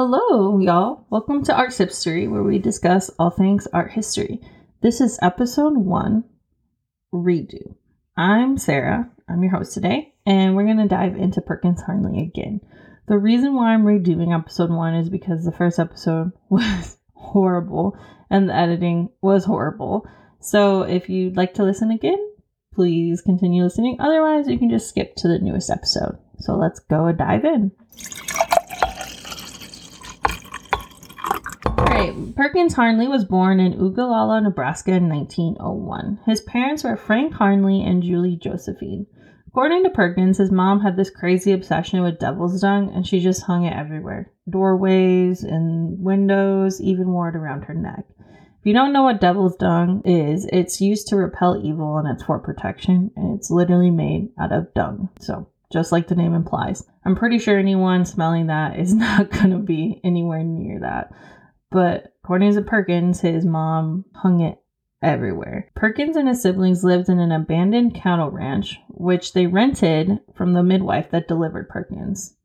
Hello, y'all. Welcome to Art History, where we discuss all things art history. This is episode one Redo. I'm Sarah. I'm your host today, and we're going to dive into Perkins Harnly again. The reason why I'm redoing episode one is because the first episode was horrible and the editing was horrible. So if you'd like to listen again, please continue listening. Otherwise, you can just skip to the newest episode. So let's go dive in. Alright, Perkins Harnly was born in Ogallala, Nebraska in 1901. His parents were Frank Harnly and Julie Josephine. According to Perkins, his mom had this crazy obsession with devil's dung and she just hung it everywhere doorways and windows, even wore it around her neck. If you don't know what devil's dung is, it's used to repel evil and it's for protection, and it's literally made out of dung. So, just like the name implies, I'm pretty sure anyone smelling that is not going to be anywhere near that. But according to Perkins, his mom hung it everywhere. Perkins and his siblings lived in an abandoned cattle ranch, which they rented from the midwife that delivered Perkins.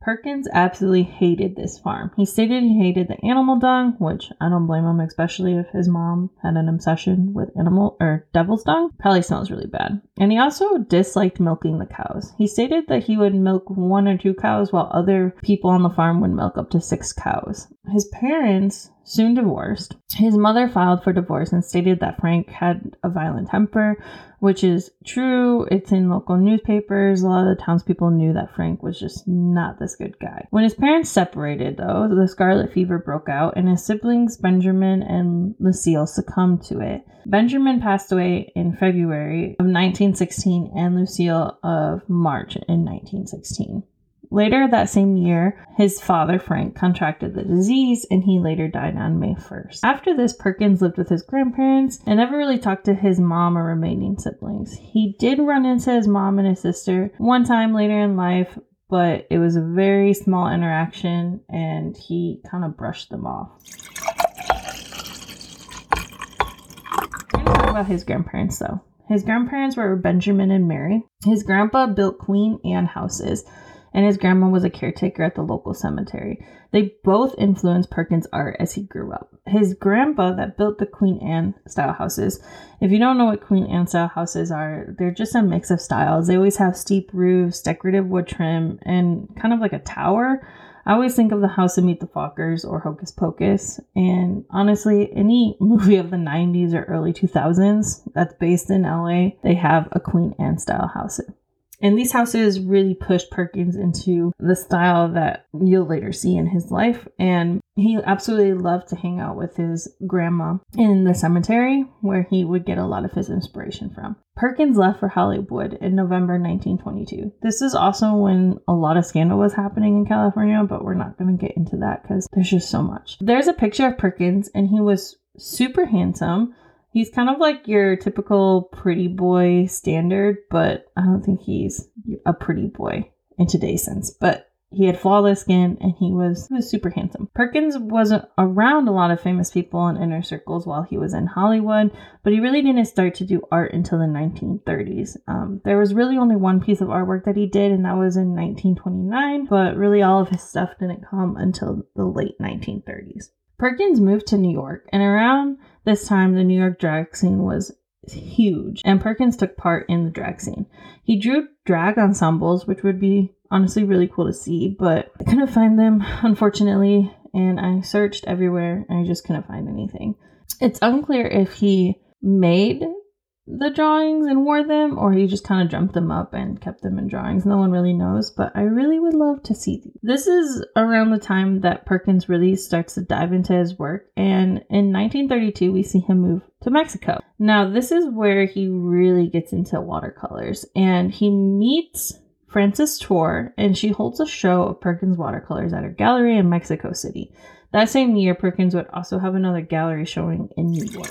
Perkins absolutely hated this farm. He stated he hated the animal dung, which I don't blame him, especially if his mom had an obsession with animal or devil's dung. Probably smells really bad. And he also disliked milking the cows. He stated that he would milk one or two cows while other people on the farm would milk up to six cows. His parents soon divorced. His mother filed for divorce and stated that Frank had a violent temper, which is true. It's in local newspapers. A lot of the townspeople knew that Frank was just not this good guy. When his parents separated, though, the scarlet fever broke out, and his siblings Benjamin and Lucille succumbed to it. Benjamin passed away in February of 1916, and Lucille of March in 1916. Later that same year, his father, Frank, contracted the disease and he later died on May 1st. After this, Perkins lived with his grandparents and never really talked to his mom or remaining siblings. He did run into his mom and his sister one time later in life, but it was a very small interaction and he kind of brushed them off. We're going to talk about his grandparents though. His grandparents were Benjamin and Mary. His grandpa built Queen Anne houses and his grandma was a caretaker at the local cemetery. They both influenced Perkins' art as he grew up. His grandpa that built the Queen Anne style houses. If you don't know what Queen Anne style houses are, they're just a mix of styles. They always have steep roofs, decorative wood trim, and kind of like a tower. I always think of the House of Meet the Fockers or Hocus Pocus. And honestly, any movie of the 90s or early 2000s that's based in LA, they have a Queen Anne style house. And these houses really pushed Perkins into the style that you'll later see in his life. And he absolutely loved to hang out with his grandma in the cemetery, where he would get a lot of his inspiration from. Perkins left for Hollywood in November 1922. This is also when a lot of scandal was happening in California, but we're not going to get into that because there's just so much. There's a picture of Perkins, and he was super handsome He's kind of like your typical pretty boy standard, but I don't think he's a pretty boy in today's sense. But he had flawless skin and he was, he was super handsome. Perkins wasn't around a lot of famous people in inner circles while he was in Hollywood, but he really didn't start to do art until the 1930s. Um, there was really only one piece of artwork that he did, and that was in 1929, but really all of his stuff didn't come until the late 1930s. Perkins moved to New York, and around this time the New York drag scene was huge, and Perkins took part in the drag scene. He drew drag ensembles, which would be honestly really cool to see, but I couldn't find them, unfortunately, and I searched everywhere and I just couldn't find anything. It's unclear if he made the drawings and wore them, or he just kind of dreamt them up and kept them in drawings. No one really knows, but I really would love to see these. This is around the time that Perkins really starts to dive into his work, and in 1932, we see him move to Mexico. Now, this is where he really gets into watercolors, and he meets Frances Toor, and she holds a show of Perkins watercolors at her gallery in Mexico City. That same year, Perkins would also have another gallery showing in New York.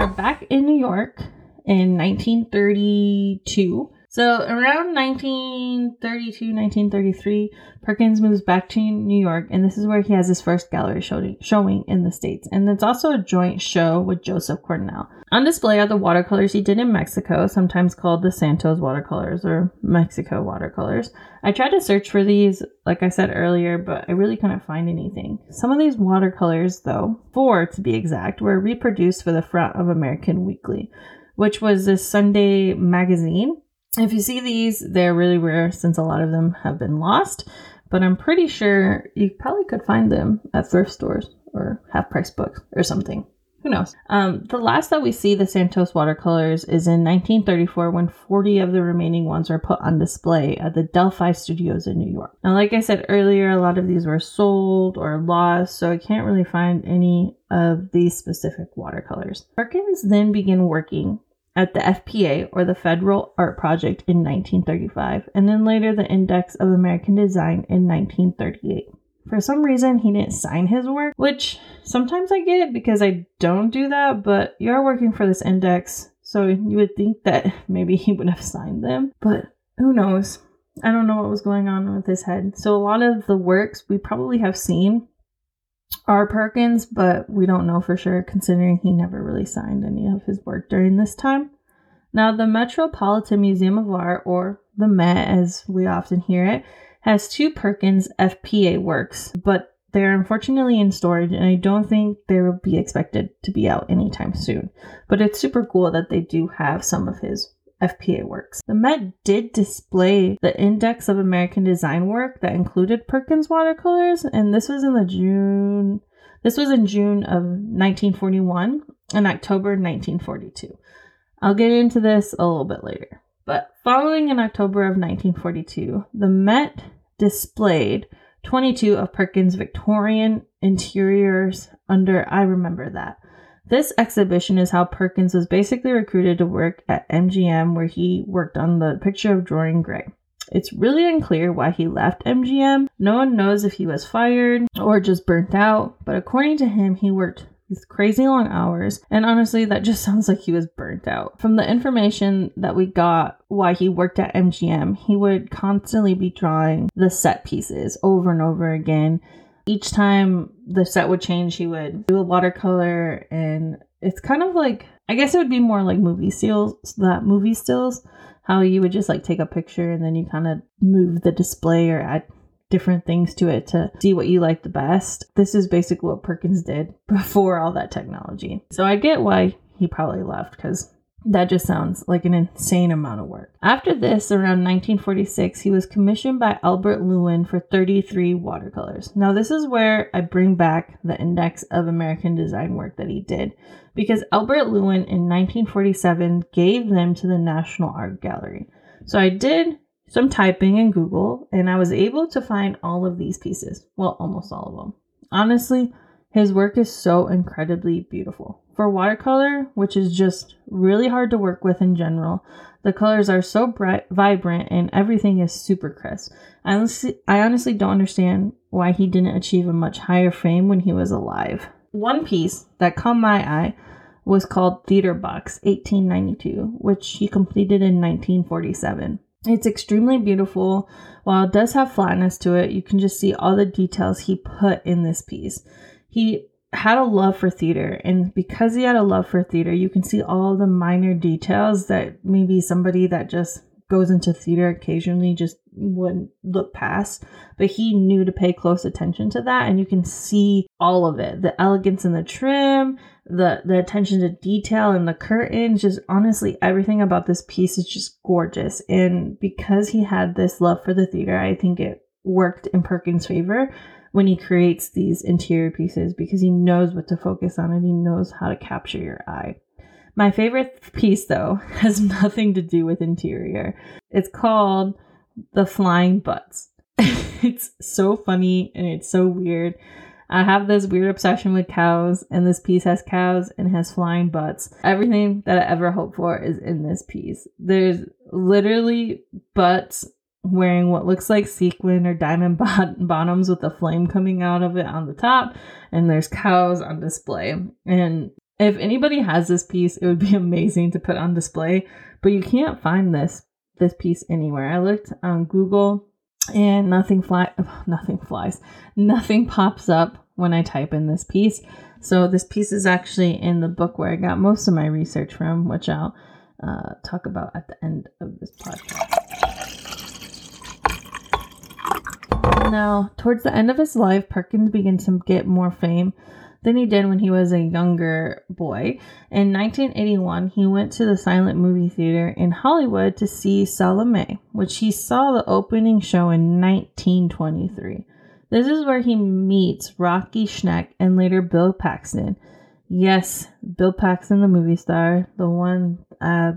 are back in New York in 1932. So around 1932, 1933, Perkins moves back to New York, and this is where he has his first gallery showing, showing in the States. And it's also a joint show with Joseph Cornell. On display are the watercolors he did in Mexico, sometimes called the Santos watercolors or Mexico watercolors. I tried to search for these, like I said earlier, but I really couldn't find anything. Some of these watercolors, though, four to be exact, were reproduced for the front of American Weekly, which was a Sunday magazine if you see these, they're really rare since a lot of them have been lost, but I'm pretty sure you probably could find them at thrift stores or half price books or something. Who knows? Um, the last that we see the Santos watercolors is in 1934 when 40 of the remaining ones were put on display at the Delphi Studios in New York. Now, like I said earlier, a lot of these were sold or lost, so I can't really find any of these specific watercolors. Perkins then began working at the FPA or the Federal Art Project in 1935, and then later the Index of American Design in 1938. For some reason, he didn't sign his work, which sometimes I get because I don't do that, but you're working for this index, so you would think that maybe he would have signed them, but who knows? I don't know what was going on with his head. So, a lot of the works we probably have seen are Perkins, but we don't know for sure considering he never really signed any of his work during this time. Now, the Metropolitan Museum of Art, or the Met as we often hear it, has two Perkins FPA works, but they're unfortunately in storage and I don't think they will be expected to be out anytime soon. But it's super cool that they do have some of his FPA works. The Met did display the Index of American Design work that included Perkins watercolors, and this was in the June. This was in June of 1941 and October 1942. I'll get into this a little bit later. But following in October of 1942, the Met displayed 22 of Perkins' Victorian interiors under I Remember That. This exhibition is how Perkins was basically recruited to work at MGM, where he worked on the picture of Dorian Gray. It's really unclear why he left MGM. No one knows if he was fired or just burnt out, but according to him, he worked these crazy long hours, and honestly, that just sounds like he was burnt out. From the information that we got why he worked at MGM, he would constantly be drawing the set pieces over and over again each time the set would change, he would do a watercolor, and it's kind of like I guess it would be more like movie stills, that movie stills, how you would just like take a picture and then you kind of move the display or add different things to it to see what you like the best. This is basically what Perkins did before all that technology. So I get why he probably left because that just sounds like an insane amount of work. After this, around 1946, he was commissioned by Albert Lewin for 33 watercolors. Now, this is where I bring back the index of American design work that he did, because Albert Lewin in 1947 gave them to the National Art Gallery. So I did some typing in Google and I was able to find all of these pieces. Well, almost all of them. Honestly, his work is so incredibly beautiful. For watercolor, which is just really hard to work with in general, the colors are so bright, vibrant, and everything is super crisp. I honestly, I honestly don't understand why he didn't achieve a much higher fame when he was alive. One piece that caught my eye was called Theater Box 1892, which he completed in 1947. It's extremely beautiful. While it does have flatness to it, you can just see all the details he put in this piece he had a love for theater and because he had a love for theater you can see all the minor details that maybe somebody that just goes into theater occasionally just wouldn't look past but he knew to pay close attention to that and you can see all of it. The elegance in the trim the the attention to detail and the curtains just honestly everything about this piece is just gorgeous. And because he had this love for the theater i think it worked in perkins favor when he creates these interior pieces because he knows what to focus on and he knows how to capture your eye. My favorite piece, though, has nothing to do with interior. It's called The Flying Butts. it's so funny and it's so weird. I have this weird obsession with cows, and this piece has cows and has flying butts. Everything that I ever hoped for is in this piece. There's literally butts wearing what looks like sequin or diamond bot- bottoms with a flame coming out of it on the top, and there's cows on display. And if anybody has this piece, it would be amazing to put on display, but you can't find this this piece anywhere. I looked on Google and nothing fly nothing flies. Nothing pops up when I type in this piece. So this piece is actually in the book where I got most of my research from, which I'll uh, talk about at the end of this podcast. Now, towards the end of his life, Perkins began to get more fame than he did when he was a younger boy. In 1981, he went to the silent movie theater in Hollywood to see Salome, which he saw the opening show in 1923. This is where he meets Rocky Schenck and later Bill Paxton. Yes, Bill Paxton, the movie star, the one uh,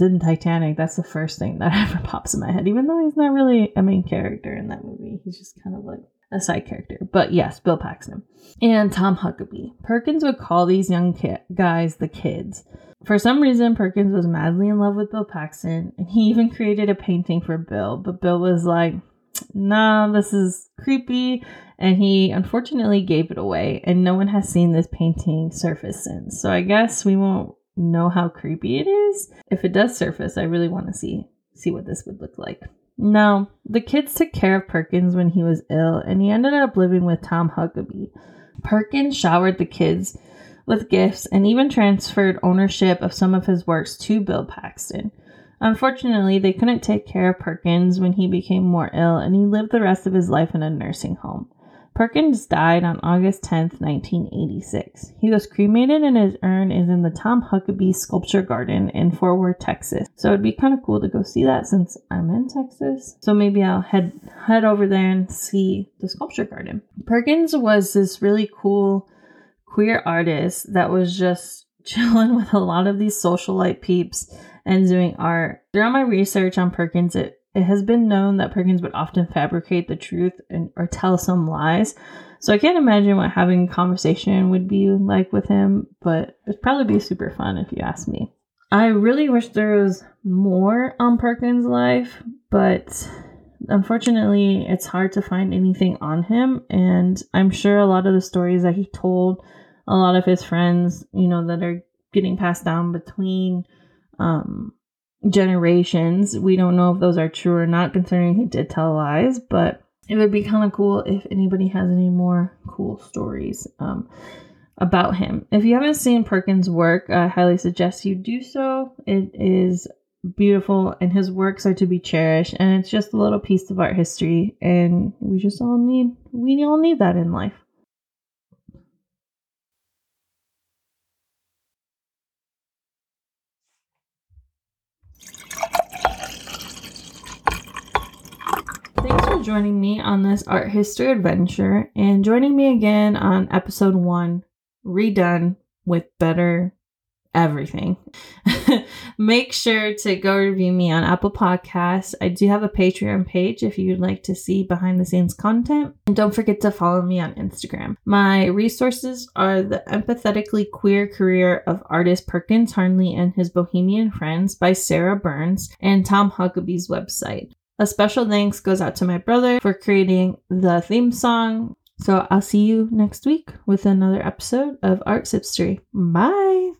in Titanic. That's the first thing that ever pops in my head, even though he's not really a main character in that movie. He's just kind of like a side character. But yes, Bill Paxton. And Tom Huckabee. Perkins would call these young ki- guys the kids. For some reason, Perkins was madly in love with Bill Paxton, and he even created a painting for Bill. But Bill was like, nah, this is creepy. And he unfortunately gave it away, and no one has seen this painting surface since. So I guess we won't know how creepy it is. If it does surface, I really want to see see what this would look like. Now, the kids took care of Perkins when he was ill, and he ended up living with Tom Huckabee. Perkins showered the kids with gifts and even transferred ownership of some of his works to Bill Paxton. Unfortunately, they couldn't take care of Perkins when he became more ill, and he lived the rest of his life in a nursing home. Perkins died on August 10, 1986. He was cremated and his urn is in the Tom Huckabee Sculpture Garden in Fort Worth, Texas. So it'd be kind of cool to go see that since I'm in Texas. So maybe I'll head head over there and see the sculpture garden. Perkins was this really cool queer artist that was just chilling with a lot of these socialite peeps and doing art. Throughout my research on Perkins, it, it has been known that Perkins would often fabricate the truth and or tell some lies. So I can't imagine what having a conversation would be like with him, but it'd probably be super fun if you ask me. I really wish there was more on Perkins' life, but unfortunately, it's hard to find anything on him. And I'm sure a lot of the stories that he told, a lot of his friends, you know, that are getting passed down between um, generations. We don't know if those are true or not, considering he did tell lies, but it would be kind of cool if anybody has any more cool stories um, about him. If you haven't seen Perkins' work, I highly suggest you do so. It is beautiful and his works are to be cherished and it's just a little piece of art history and we just all need we all need that in life joining me on this art history adventure and joining me again on episode one, redone with better everything. Make sure to go review me on Apple Podcasts. I do have a Patreon page if you'd like to see behind the scenes content. And don't forget to follow me on Instagram. My resources are The Emphatically Queer Career of Artist Perkins Harnly and His Bohemian Friends by Sarah Burns and Tom Huckabee's website. A special thanks goes out to my brother for creating the theme song. So I'll see you next week with another episode of Art Hipstery. Bye.